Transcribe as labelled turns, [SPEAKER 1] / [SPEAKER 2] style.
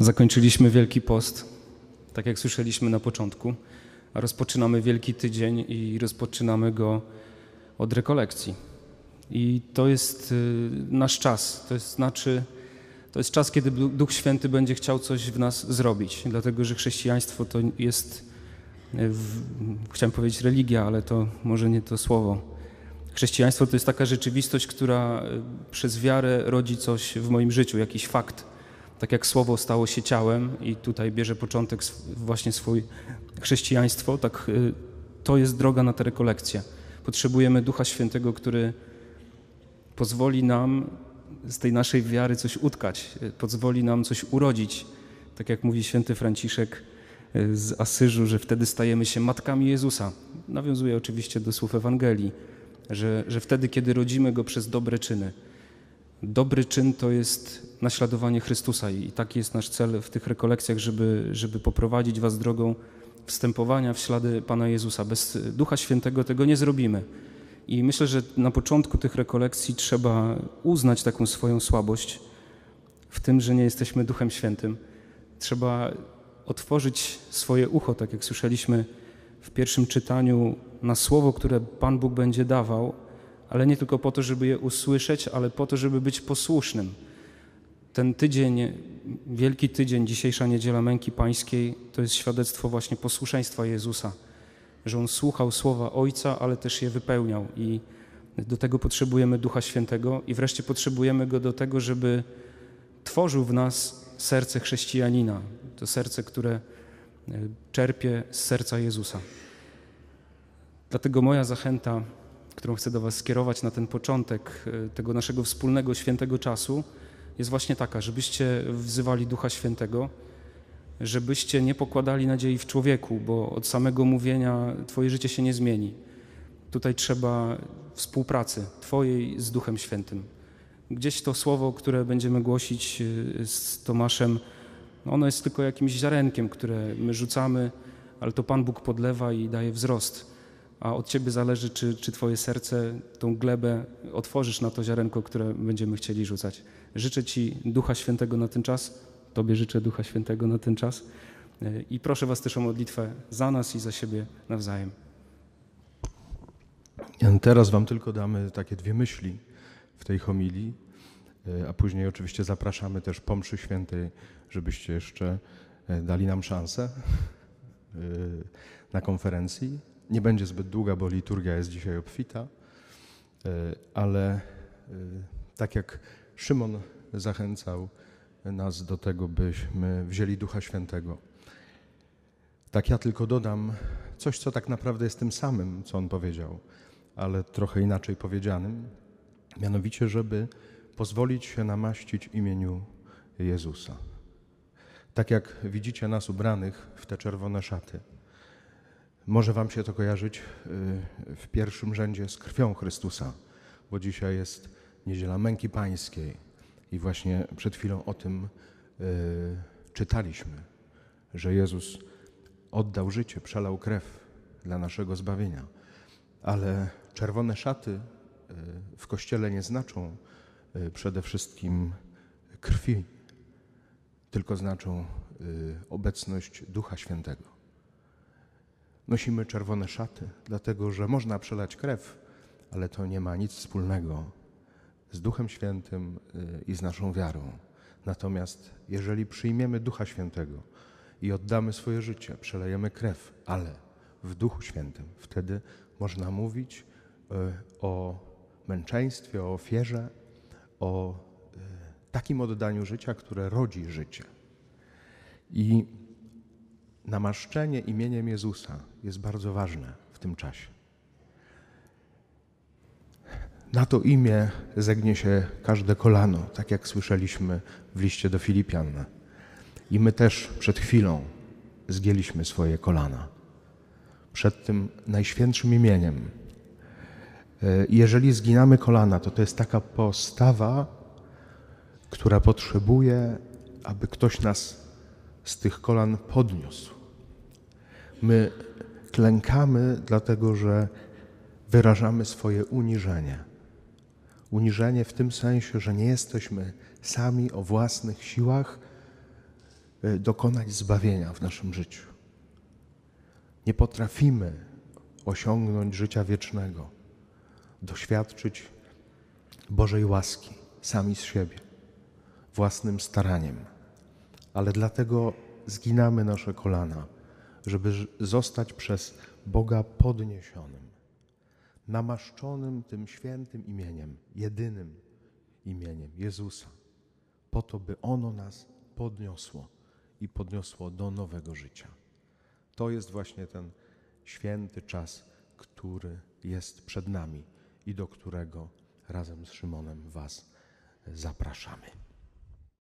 [SPEAKER 1] Zakończyliśmy Wielki Post, tak jak słyszeliśmy na początku, a rozpoczynamy Wielki Tydzień i rozpoczynamy go od rekolekcji. I to jest y, nasz czas, to jest znaczy, to jest czas, kiedy Duch Święty będzie chciał coś w nas zrobić, dlatego że chrześcijaństwo to jest, y, w, chciałem powiedzieć religia, ale to może nie to słowo. Chrześcijaństwo to jest taka rzeczywistość, która y, przez wiarę rodzi coś w moim życiu, jakiś fakt tak jak słowo stało się ciałem i tutaj bierze początek właśnie swój chrześcijaństwo, tak y, to jest droga na tę rekolekcję. Potrzebujemy Ducha Świętego, który pozwoli nam z tej naszej wiary coś utkać, y, pozwoli nam coś urodzić. Tak jak mówi święty Franciszek y, z Asyżu, że wtedy stajemy się matkami Jezusa. Nawiązuje oczywiście do słów Ewangelii, że, że wtedy, kiedy rodzimy Go przez dobre czyny. Dobry czyn to jest naśladowanie Chrystusa i taki jest nasz cel w tych rekolekcjach, żeby, żeby poprowadzić Was drogą wstępowania w ślady Pana Jezusa. Bez Ducha Świętego tego nie zrobimy. I myślę, że na początku tych rekolekcji trzeba uznać taką swoją słabość w tym, że nie jesteśmy Duchem Świętym. Trzeba otworzyć swoje ucho, tak jak słyszeliśmy w pierwszym czytaniu, na słowo, które Pan Bóg będzie dawał, ale nie tylko po to, żeby je usłyszeć, ale po to, żeby być posłusznym. Ten tydzień, wielki tydzień, dzisiejsza niedziela męki pańskiej, to jest świadectwo właśnie posłuszeństwa Jezusa, że On słuchał słowa Ojca, ale też je wypełniał i do tego potrzebujemy Ducha Świętego i wreszcie potrzebujemy Go do tego, żeby tworzył w nas serce chrześcijanina, to serce, które e, czerpie z serca Jezusa. Dlatego moja zachęta którą chcę do Was skierować na ten początek e, tego naszego wspólnego świętego czasu, jest właśnie taka, żebyście wzywali Ducha Świętego, żebyście nie pokładali nadziei w człowieku, bo od samego mówienia Twoje życie się nie zmieni. Tutaj trzeba współpracy Twojej z Duchem Świętym. Gdzieś to słowo, które będziemy głosić e, z Tomaszem, ono jest tylko jakimś ziarenkiem, które my rzucamy, ale to Pan Bóg podlewa i daje wzrost a od Ciebie zależy, czy, czy Twoje serce tą glebę otworzysz na to ziarenko, które będziemy chcieli rzucać. Życzę Ci Ducha Świętego na ten czas, Tobie życzę Ducha Świętego na ten czas i proszę Was też o modlitwę za nas i za siebie nawzajem.
[SPEAKER 2] Teraz Wam tylko damy takie dwie myśli w tej homilii, a później oczywiście zapraszamy też po mszy świętej, żebyście jeszcze e, dali nam szansę e, na konferencji nie będzie zbyt długa, bo liturgia jest dzisiaj obfita, e, ale e, tak jak Szymon zachęcał nas do tego, byśmy wzięli Ducha Świętego. Tak ja tylko dodam coś, co tak naprawdę jest tym samym, co on powiedział, ale trochę inaczej powiedzianym, mianowicie, żeby pozwolić się namaścić imieniu Jezusa. Tak jak widzicie nas ubranych w te czerwone szaty. Może Wam się to kojarzyć y, w pierwszym rzędzie z krwią Chrystusa, bo dzisiaj jest Niedziela Męki Pańskiej i właśnie przed chwilą o tym y, czytaliśmy, że Jezus oddał życie, przelał krew dla naszego zbawienia. Ale czerwone szaty y, w Kościele nie znaczą przede wszystkim krwi, tylko znaczą obecność Ducha Świętego. Nosimy czerwone szaty, dlatego że można przelać krew, ale to nie ma nic wspólnego z Duchem Świętym y, i z naszą wiarą. Natomiast jeżeli przyjmiemy Ducha Świętego i oddamy swoje życie, przelejemy krew, ale w Duchu Świętym, wtedy można mówić y, o męczeństwie, o ofierze, o y, takim oddaniu życia, które rodzi życie. I namaszczenie imieniem Jezusa jest bardzo ważne w tym czasie. Na to imię zegnie się każde kolano, tak jak słyszeliśmy w liście do Filipian. I my też przed chwilą zgięliśmy swoje kolana przed tym najświętszym imieniem. Jeżeli zginamy kolana, to to jest taka postawa, która potrzebuje, aby ktoś nas z tych kolan podniósł. My klękamy, dlatego że wyrażamy swoje uniżenie. Uniżenie w tym sensie, że nie jesteśmy sami o własnych siłach e, dokonać zbawienia w naszym życiu. Nie potrafimy osiągnąć życia wiecznego, doświadczyć Bożej łaski sami z siebie, własnym staraniem. Ale dlatego zginamy nasze kolana, żeby zostać przez Boga podniesionym, namaszczonym tym świętym imieniem, jedynym imieniem Jezusa, po to, by ono nas podniosło i podniosło do nowego życia. To jest właśnie ten święty czas, który jest przed nami i do którego razem z Szymonem Was zapraszamy.